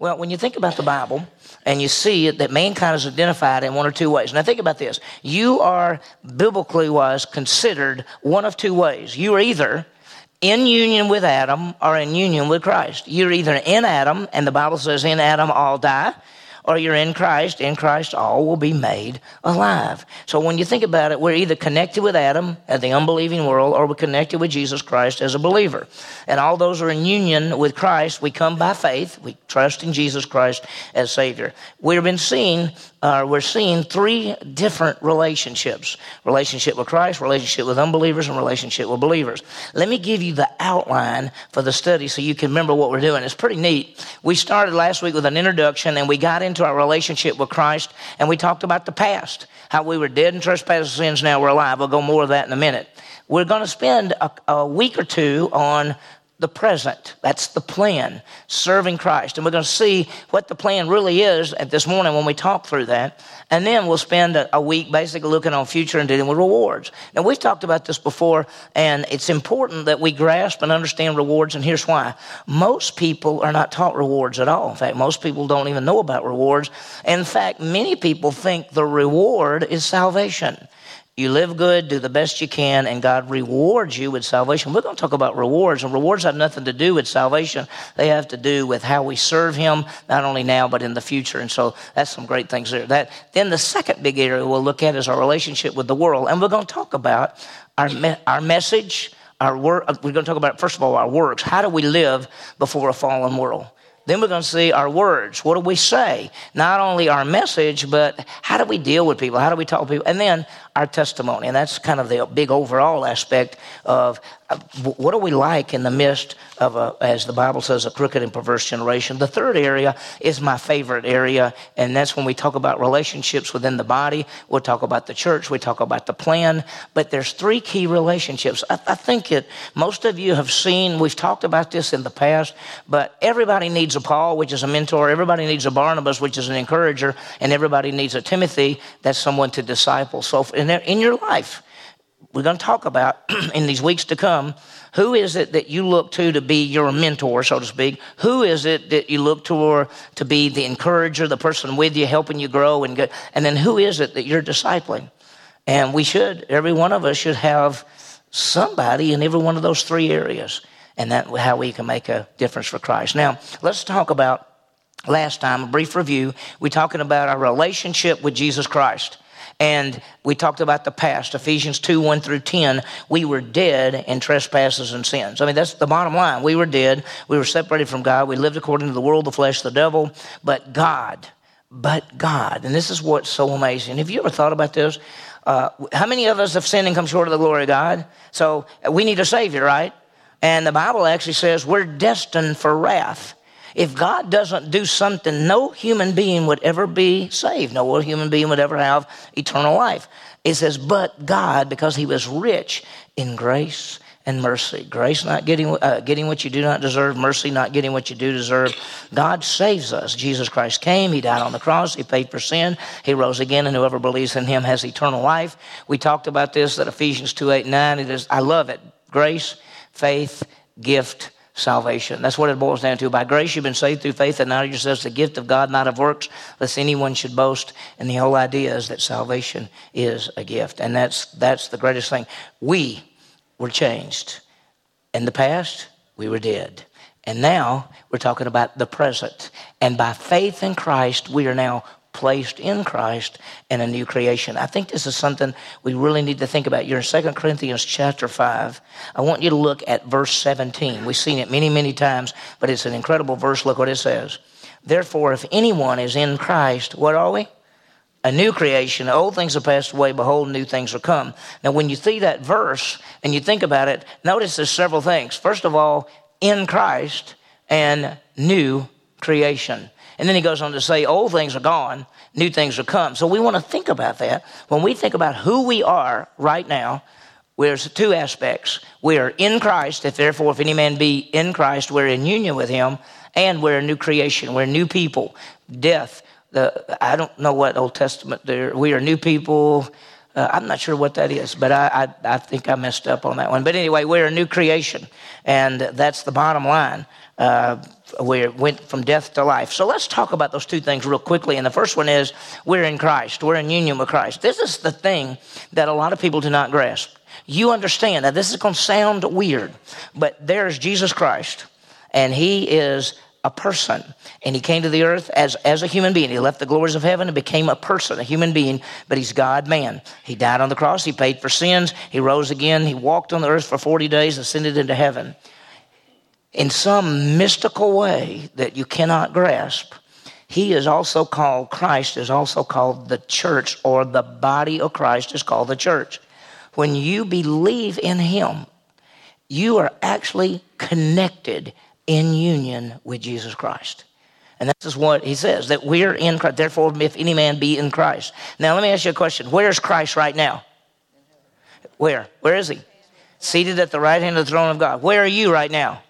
Well, when you think about the Bible and you see that mankind is identified in one or two ways. Now, think about this. You are, biblically wise, considered one of two ways. You are either in union with Adam or in union with Christ. You're either in Adam, and the Bible says, in Adam all die or you're in Christ, in Christ all will be made alive. So when you think about it, we're either connected with Adam and the unbelieving world, or we're connected with Jesus Christ as a believer. And all those are in union with Christ. We come by faith. We trust in Jesus Christ as Savior. We've been seeing, uh, we're seeing three different relationships: relationship with Christ, relationship with unbelievers, and relationship with believers. Let me give you the outline for the study so you can remember what we're doing. It's pretty neat. We started last week with an introduction, and we got into our relationship with Christ, and we talked about the past, how we were dead in trespasses sins, now we're alive. We'll go more of that in a minute. We're going to spend a, a week or two on the present. That's the plan, serving Christ. And we're going to see what the plan really is at this morning when we talk through that. And then we'll spend a, a, week basically looking on future and dealing with rewards. Now, we've talked about this before, and it's important that we grasp and understand rewards, and here's why. Most people are not taught rewards at all. In fact, most people don't even know about rewards. In fact, many people think the reward is salvation. You live good, do the best you can, and God rewards you with salvation. We're going to talk about rewards, and rewards have nothing to do with salvation. They have to do with how we serve Him, not only now, but in the future. And so that's some great things there. That, then the second big area we'll look at is our relationship with the world. And we're going to talk about our, me- our message, our work. Uh, we're going to talk about, first of all, our works. How do we live before a fallen world? Then we're going to see our words. What do we say? Not only our message, but how do we deal with people? How do we talk to people? And then our testimony. And that's kind of the big overall aspect of uh, what are we like in the midst of, a, as the Bible says, a crooked and perverse generation. The third area is my favorite area, and that's when we talk about relationships within the body. We'll talk about the church. We talk about the plan. But there's three key relationships. I, I think it, most of you have seen, we've talked about this in the past, but everybody needs a Paul, which is a mentor. Everybody needs a Barnabas, which is an encourager. And everybody needs a Timothy, that's someone to disciple. So in, in your life. We're going to talk about in these weeks to come who is it that you look to to be your mentor, so to speak? Who is it that you look to to be the encourager, the person with you, helping you grow and get, and then who is it that you're discipling? And we should, every one of us should have somebody in every one of those three areas, and that how we can make a difference for Christ. Now, let's talk about last time a brief review. We're talking about our relationship with Jesus Christ. And we talked about the past, Ephesians 2 1 through 10. We were dead in trespasses and sins. I mean, that's the bottom line. We were dead. We were separated from God. We lived according to the world, the flesh, the devil. But God, but God. And this is what's so amazing. Have you ever thought about this? Uh, how many of us have sinned and come short of the glory of God? So we need a Savior, right? And the Bible actually says we're destined for wrath. If God doesn't do something, no human being would ever be saved. No human being would ever have eternal life. It says, but God, because he was rich in grace and mercy. Grace not getting, uh, getting what you do not deserve, mercy not getting what you do deserve. God saves us. Jesus Christ came, He died on the cross, He paid for sin, He rose again, and whoever believes in Him has eternal life. We talked about this at Ephesians 2 8 9. It is, I love it. Grace, faith, gift, salvation. That's what it boils down to. By grace you've been saved through faith, and now yourselves the gift of God, not of works, lest anyone should boast. And the whole idea is that salvation is a gift. And that's that's the greatest thing. We were changed. In the past, we were dead. And now we're talking about the present. And by faith in Christ, we are now placed in Christ and a new creation. I think this is something we really need to think about. You're in 2 Corinthians chapter 5. I want you to look at verse 17. We've seen it many, many times, but it's an incredible verse. Look what it says. Therefore, if anyone is in Christ, what are we? A new creation. Old things have passed away. Behold, new things are come. Now, when you see that verse and you think about it, notice there's several things. First of all, in Christ and new creation. And then he goes on to say, old things are gone, new things are come. So we want to think about that. When we think about who we are right now, there's two aspects. We are in Christ, if therefore, if any man be in Christ, we're in union with him, and we're a new creation. We're new people. Death, the, I don't know what Old Testament there. We are new people. Uh, I'm not sure what that is, but I, I, I, think I messed up on that one. But anyway, we're a new creation, and that's the bottom line. Uh, we went from death to life. So let's talk about those two things real quickly. And the first one is we're in Christ, we're in union with Christ. This is the thing that a lot of people do not grasp. You understand that this is going to sound weird, but there's Jesus Christ, and He is a person. And he came to the earth as, as a human being. He left the glories of heaven and became a person, a human being, but he's God man. He died on the cross. He paid for sins. He rose again. He walked on the earth for 40 days, ascended into heaven. In some mystical way that you cannot grasp, he is also called, Christ is also called the church, or the body of Christ is called the church. When you believe in him, you are actually connected in union with Jesus Christ. And this is what he says that we're in Christ. Therefore, if any man be in Christ. Now, let me ask you a question. Where's Christ right now? Where? Where is he? Seated at the right hand of the throne of God. Where are you right now?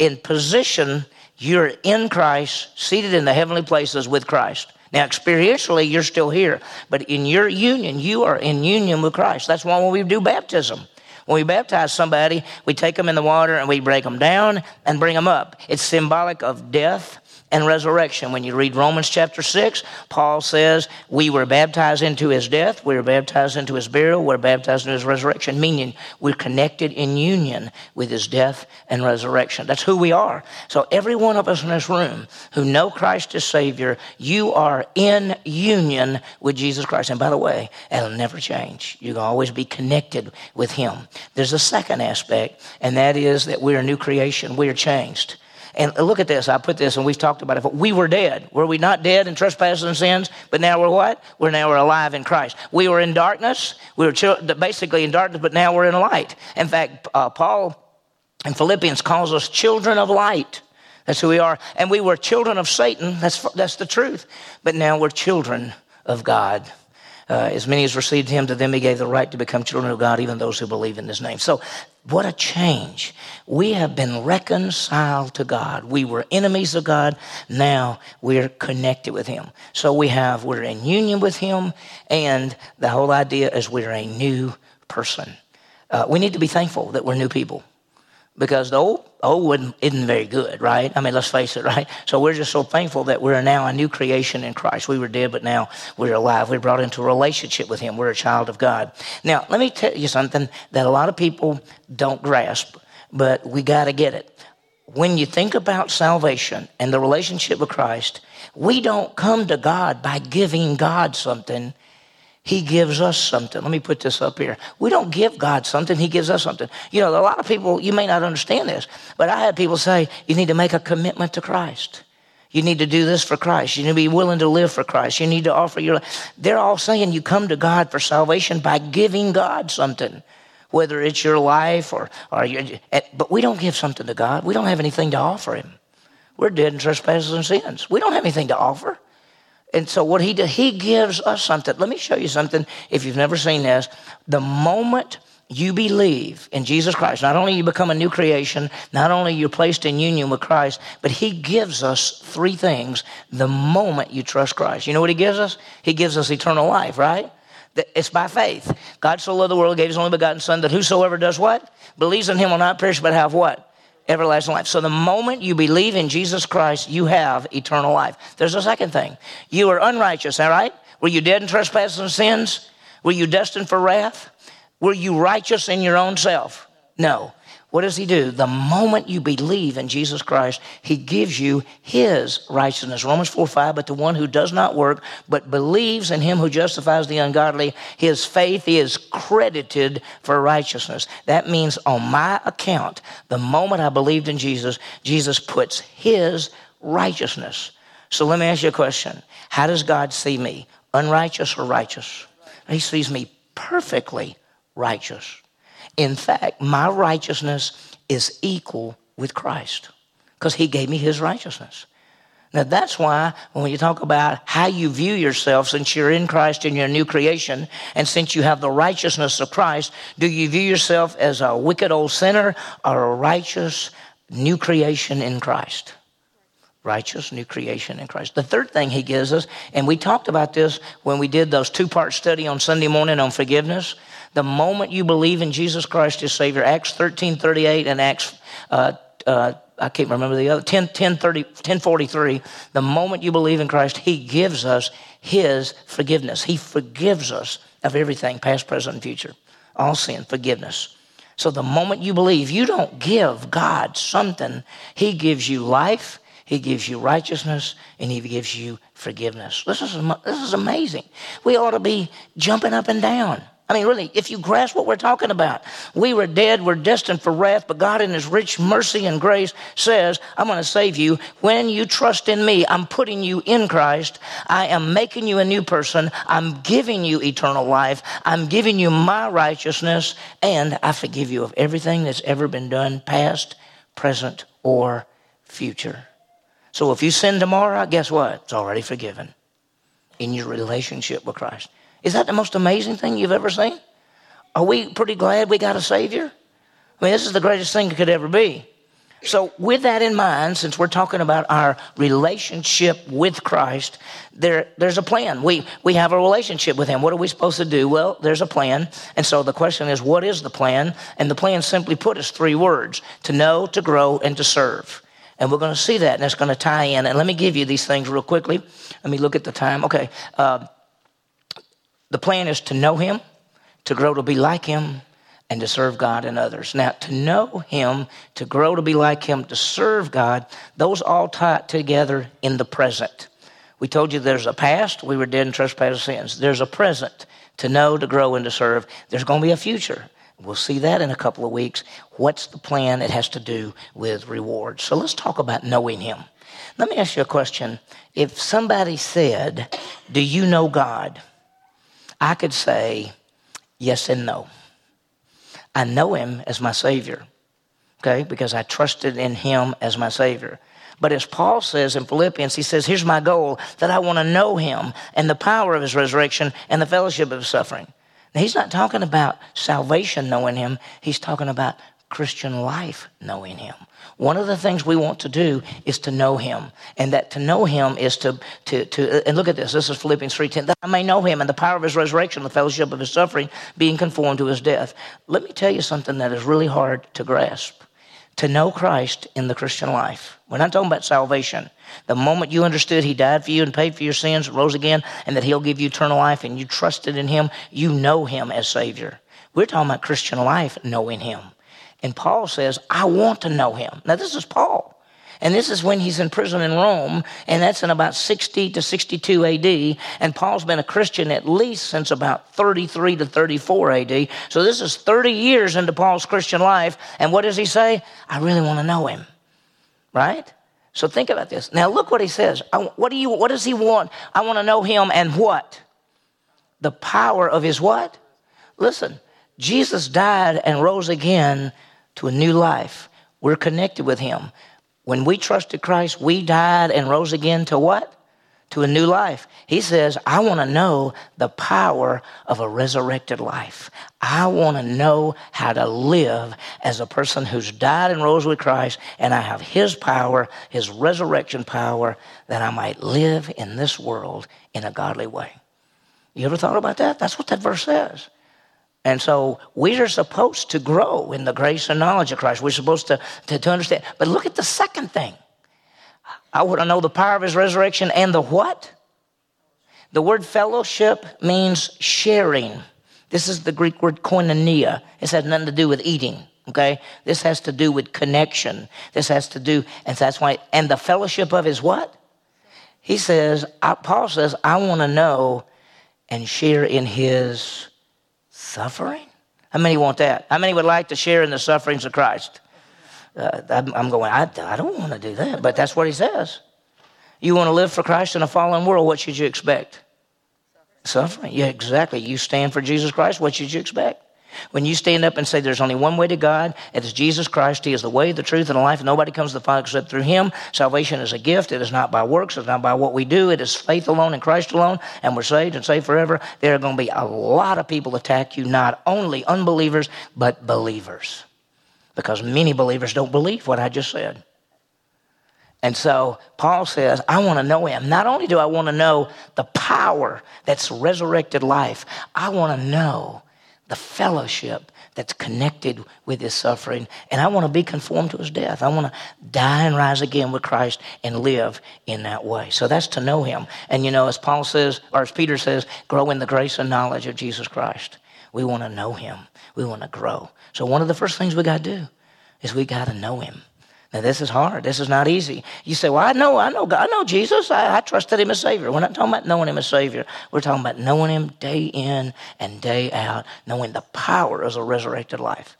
In position, you're in Christ, seated in the heavenly places with Christ. Now, experientially, you're still here, but in your union, you are in union with Christ. That's why when we do baptism, when we baptize somebody, we take them in the water and we break them down and bring them up. It's symbolic of death and resurrection. When you read Romans chapter 6, Paul says, We were baptized into his death, we were baptized into his burial, we are baptized into his resurrection, meaning we're connected in union with his death and resurrection. That's who we are. So, every one of us in this room who know Christ as Savior, you are in union with Jesus Christ. And by the way, that'll never change. You'll always be connected with him. There's a second aspect, and that is that we're a new creation, we are changed. And look at this. I put this, and we've talked about it. We were dead. Were we not dead in trespasses and sins? But now we're what? We're now we're alive in Christ. We were in darkness. We were basically in darkness, but now we're in light. In fact, uh, Paul in Philippians calls us children of light. That's who we are. And we were children of Satan. That's, that's the truth. But now we're children of God. Uh, as many as received him, to them he gave the right to become children of God, even those who believe in his name. So what a change. We have been reconciled to God. We were enemies of God. Now we're connected with Him. So we have, we're in union with Him, and the whole idea is we're a new person. Uh, we need to be thankful that we're new people because the old, Oh, old isn't very good, right? I mean, let's face it, right? So we're just so thankful that we're now a new creation in Christ. We were dead, but now we're alive. We're brought into a relationship with Him. We're a child of God. Now, let me tell you something that a lot of people don't grasp, but we got to get it. When you think about salvation and the relationship with Christ, we don't come to God by giving God something. He gives us something. Let me put this up here. We don't give God something, He gives us something. You know, a lot of people, you may not understand this, but I had people say, you need to make a commitment to Christ. You need to do this for Christ. You need to be willing to live for Christ. You need to offer your life. They're all saying you come to God for salvation by giving God something, whether it's your life or, or your, but we don't give something to God. We don't have anything to offer Him. We're dead in trespasses and sins. We don't have anything to offer. And so what he does, he gives us something. Let me show you something if you've never seen this. The moment you believe in Jesus Christ, not only you become a new creation, not only you're placed in union with Christ, but he gives us three things the moment you trust Christ. You know what he gives us? He gives us eternal life, right? It's by faith. God so loved the world, gave his only begotten Son, that whosoever does what? Believes in him will not perish, but have what? Everlasting life. So the moment you believe in Jesus Christ, you have eternal life. There's a second thing. You are unrighteous, all right? Were you dead in trespasses and sins? Were you destined for wrath? Were you righteous in your own self? No. What does he do? The moment you believe in Jesus Christ, he gives you his righteousness. Romans 4 5, but the one who does not work, but believes in him who justifies the ungodly, his faith is credited for righteousness. That means on my account, the moment I believed in Jesus, Jesus puts his righteousness. So let me ask you a question How does God see me? Unrighteous or righteous? He sees me perfectly righteous. In fact, my righteousness is equal with Christ because he gave me his righteousness. Now, that's why when you talk about how you view yourself, since you're in Christ and you're a new creation, and since you have the righteousness of Christ, do you view yourself as a wicked old sinner or a righteous new creation in Christ? Righteous, new creation in Christ. The third thing he gives us, and we talked about this when we did those two part study on Sunday morning on forgiveness. The moment you believe in Jesus Christ as Savior, Acts 13 38 and Acts, uh, uh, I can't remember the other, 10, 10, 30, 10 43, the moment you believe in Christ, he gives us his forgiveness. He forgives us of everything, past, present, and future. All sin, forgiveness. So the moment you believe, you don't give God something, He gives you life, He gives you righteousness, and He gives you forgiveness. This is, this is amazing. We ought to be jumping up and down. I mean, really, if you grasp what we're talking about, we were dead, we're destined for wrath, but God, in His rich mercy and grace, says, I'm going to save you. When you trust in me, I'm putting you in Christ. I am making you a new person. I'm giving you eternal life. I'm giving you my righteousness, and I forgive you of everything that's ever been done, past, present, or future. So if you sin tomorrow, guess what? It's already forgiven in your relationship with Christ. Is that the most amazing thing you've ever seen? Are we pretty glad we got a Savior? I mean, this is the greatest thing it could ever be. So, with that in mind, since we're talking about our relationship with Christ, there, there's a plan. We, we have a relationship with Him. What are we supposed to do? Well, there's a plan. And so the question is, what is the plan? And the plan, simply put, is three words to know, to grow, and to serve. And we're going to see that, and it's going to tie in. And let me give you these things real quickly. Let me look at the time. Okay. Uh, the plan is to know Him, to grow to be like Him, and to serve God and others. Now, to know Him, to grow to be like Him, to serve God, those all tie together in the present. We told you there's a past, we were dead in trespass sins. There's a present, to know, to grow, and to serve. There's going to be a future. We'll see that in a couple of weeks. What's the plan? It has to do with rewards. So let's talk about knowing Him. Let me ask you a question. If somebody said, Do you know God? I could say yes and no. I know him as my Savior, okay, because I trusted in him as my Savior. But as Paul says in Philippians, he says, Here's my goal that I want to know him and the power of his resurrection and the fellowship of suffering. He's not talking about salvation knowing him, he's talking about Christian life knowing him. One of the things we want to do is to know him. And that to know him is to, to, to and look at this. This is Philippians 3.10. That I may know him and the power of his resurrection, the fellowship of his suffering, being conformed to his death. Let me tell you something that is really hard to grasp. To know Christ in the Christian life. We're not talking about salvation. The moment you understood he died for you and paid for your sins, rose again, and that he'll give you eternal life, and you trusted in him, you know him as Savior. We're talking about Christian life, knowing him. And Paul says, I want to know him. Now, this is Paul. And this is when he's in prison in Rome, and that's in about 60 to 62 AD. And Paul's been a Christian at least since about 33 to 34 AD. So this is 30 years into Paul's Christian life. And what does he say? I really want to know him. Right? So think about this. Now look what he says. what do you what does he want? I want to know him and what? The power of his what? Listen, Jesus died and rose again to a new life. We're connected with Him. When we trusted Christ, we died and rose again to what? To a new life. He says, I want to know the power of a resurrected life. I want to know how to live as a person who's died and rose with Christ, and I have His power, His resurrection power, that I might live in this world in a godly way. You ever thought about that? That's what that verse says. And so we are supposed to grow in the grace and knowledge of Christ. We're supposed to, to, to understand. But look at the second thing. I want to know the power of his resurrection and the what? The word fellowship means sharing. This is the Greek word koinonia. This has nothing to do with eating. Okay? This has to do with connection. This has to do, and that's why, and the fellowship of his what? He says, Paul says, I want to know and share in his Suffering? How many want that? How many would like to share in the sufferings of Christ? Uh, I'm going, I, I don't want to do that, but that's what he says. You want to live for Christ in a fallen world, what should you expect? Suffering. Yeah, exactly. You stand for Jesus Christ, what should you expect? When you stand up and say there's only one way to God, it is Jesus Christ. He is the way, the truth, and the life. Nobody comes to the Father except through Him. Salvation is a gift. It is not by works. It's not by what we do. It is faith alone in Christ alone. And we're saved and saved forever. There are going to be a lot of people attack you, not only unbelievers, but believers. Because many believers don't believe what I just said. And so Paul says, I want to know him. Not only do I want to know the power that's resurrected life, I want to know the fellowship that's connected with his suffering. And I want to be conformed to his death. I want to die and rise again with Christ and live in that way. So that's to know him. And you know, as Paul says, or as Peter says, grow in the grace and knowledge of Jesus Christ. We want to know him. We want to grow. So one of the first things we got to do is we got to know him. Now, this is hard. This is not easy. You say, well, I know, I know God. I know Jesus. I, I trusted him as Savior. We're not talking about knowing him as Savior. We're talking about knowing him day in and day out, knowing the power of a resurrected life.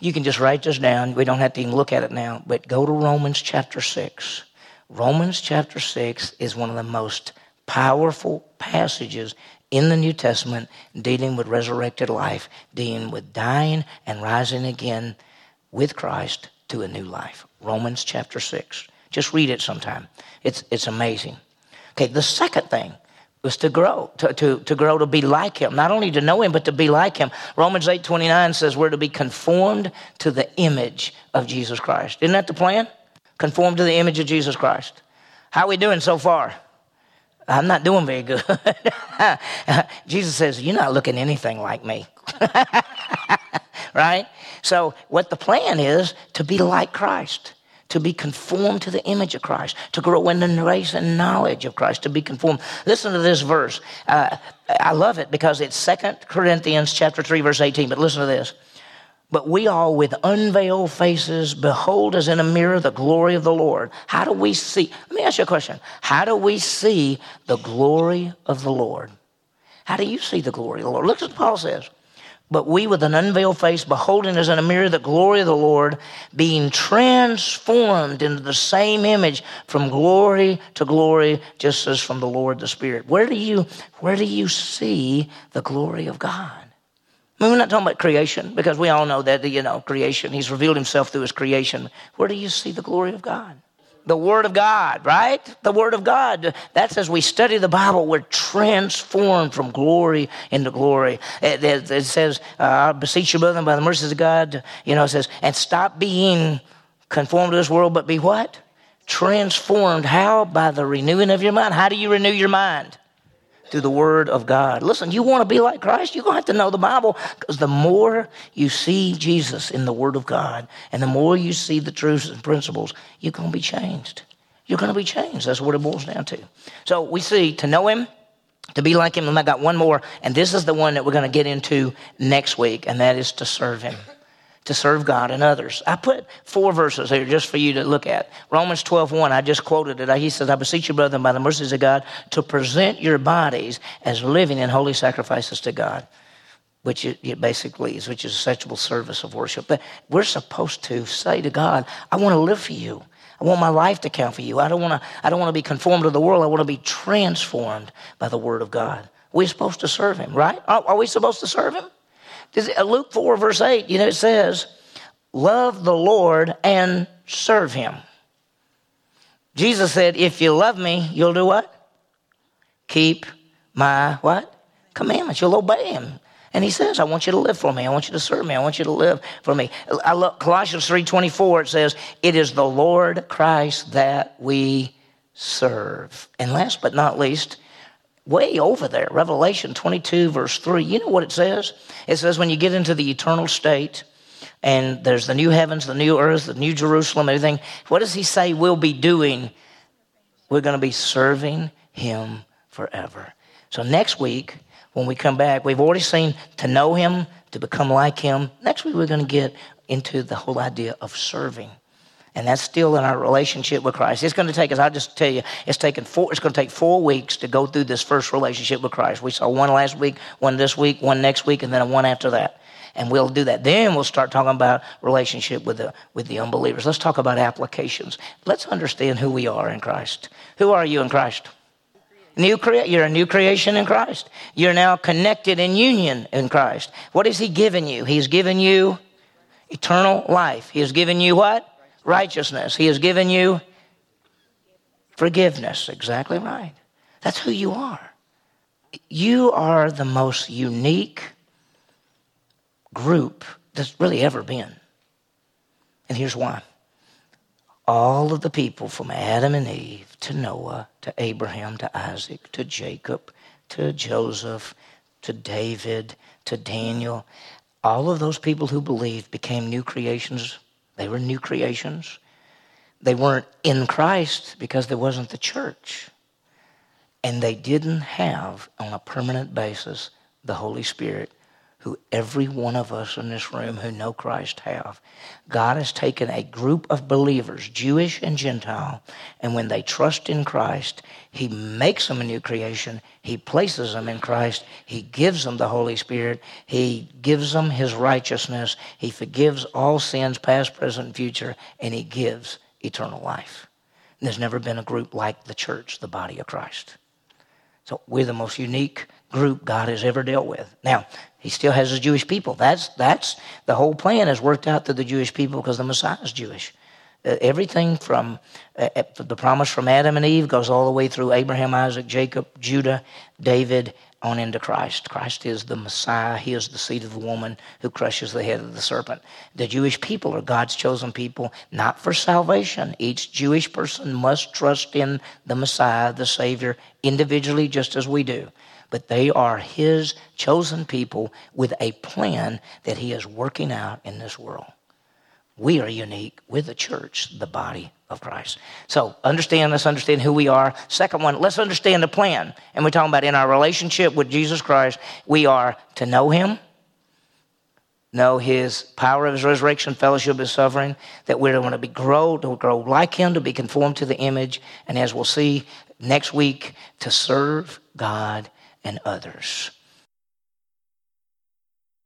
You can just write this down. We don't have to even look at it now, but go to Romans chapter 6. Romans chapter 6 is one of the most powerful passages in the New Testament dealing with resurrected life, dealing with dying and rising again with Christ to a new life. Romans chapter 6. Just read it sometime. It's, it's amazing. Okay, the second thing was to grow, to, to, to grow to be like him. Not only to know him, but to be like him. Romans 8 29 says we're to be conformed to the image of Jesus Christ. Isn't that the plan? Conform to the image of Jesus Christ. How are we doing so far? I'm not doing very good. Jesus says, You're not looking anything like me. right? So, what the plan is to be like Christ, to be conformed to the image of Christ, to grow in the grace and knowledge of Christ, to be conformed. Listen to this verse. Uh, I love it because it's Second Corinthians chapter 3, verse 18. But listen to this. But we all, with unveiled faces, behold as in a mirror the glory of the Lord. How do we see? Let me ask you a question. How do we see the glory of the Lord? How do you see the glory of the Lord? Look what Paul says. But we, with an unveiled face, beholding as in a mirror the glory of the Lord, being transformed into the same image from glory to glory, just as from the Lord the Spirit. Where do you, where do you see the glory of God? I mean, we're not talking about creation because we all know that, you know, creation. He's revealed himself through his creation. Where do you see the glory of God? the Word of God, right? The Word of God. That's as we study the Bible, we're transformed from glory into glory. It, it, it says, uh, I beseech you, brethren, by the mercies of God, you know, it says, and stop being conformed to this world, but be what? Transformed. How? By the renewing of your mind. How do you renew your mind? Through the Word of God. Listen, you want to be like Christ, you're going to have to know the Bible because the more you see Jesus in the Word of God and the more you see the truths and principles, you're going to be changed. You're going to be changed. That's what it boils down to. So we see to know Him, to be like Him, and I got one more, and this is the one that we're going to get into next week, and that is to serve Him to serve God and others. I put four verses here just for you to look at. Romans 12, 1, I just quoted it. He says, I beseech you, brethren, by the mercies of God, to present your bodies as living and holy sacrifices to God, which it basically is, which is a acceptable service of worship. But we're supposed to say to God, I want to live for you. I want my life to count for you. I don't want to, I don't want to be conformed to the world. I want to be transformed by the word of God. We're supposed to serve him, right? Are we supposed to serve him? Uh, Luke 4, verse 8, you know, it says, Love the Lord and serve him. Jesus said, If you love me, you'll do what? Keep my what? Commandments. You'll obey him. And he says, I want you to live for me. I want you to serve me. I want you to live for me. I Colossians 3.24, it says, It is the Lord Christ that we serve. And last but not least, way over there, Revelation 22, verse 3. You know what it says? It says, when you get into the eternal state, and there's the new heavens, the new earth, the new Jerusalem, everything, what does he say we'll be doing? We're going to be serving him forever. So next week, when we come back, we've already seen to know him, to become like him. Next week, we're going to get into the whole idea of serving. And that's still in our relationship with Christ. It's going to take us, I'll just tell you, it's taken four, it's going to take four weeks to go through this first relationship with Christ. We saw one last week, one this week, one next week, and then one after that. And we'll do that. Then we'll start talking about relationship with the, with the unbelievers. Let's talk about applications. Let's understand who we are in Christ. Who are you in Christ? New crea- you're a new creation in Christ. You're now connected in union in Christ. What has He given you? He's given you eternal life. He has given you what? Righteousness. He has given you forgiveness. Exactly right. That's who you are. You are the most unique group that's really ever been. And here's why all of the people from Adam and Eve to Noah to Abraham to Isaac to Jacob to Joseph to David to Daniel, all of those people who believed became new creations. They were new creations. They weren't in Christ because there wasn't the church. And they didn't have, on a permanent basis, the Holy Spirit who every one of us in this room who know Christ have. God has taken a group of believers, Jewish and Gentile, and when they trust in Christ, He makes them a new creation. He places them in Christ. He gives them the Holy Spirit. He gives them His righteousness. He forgives all sins, past, present, and future, and He gives eternal life. And there's never been a group like the church, the body of Christ. So we're the most unique group God has ever dealt with. Now, he still has his Jewish people. That's, that's the whole plan has worked out to the Jewish people because the Messiah is Jewish. Uh, everything from uh, uh, the promise from Adam and Eve goes all the way through Abraham, Isaac, Jacob, Judah, David, on into Christ. Christ is the Messiah. He is the seed of the woman who crushes the head of the serpent. The Jewish people are God's chosen people, not for salvation. Each Jewish person must trust in the Messiah, the Savior, individually, just as we do but they are His chosen people with a plan that He is working out in this world. We are unique with the church, the body of Christ. So understand, let's understand who we are. Second one, let's understand the plan. And we're talking about in our relationship with Jesus Christ, we are to know Him, know His power of His resurrection, fellowship, His suffering, that we're going to be grow, to grow like Him, to be conformed to the image, and as we'll see next week, to serve God and others.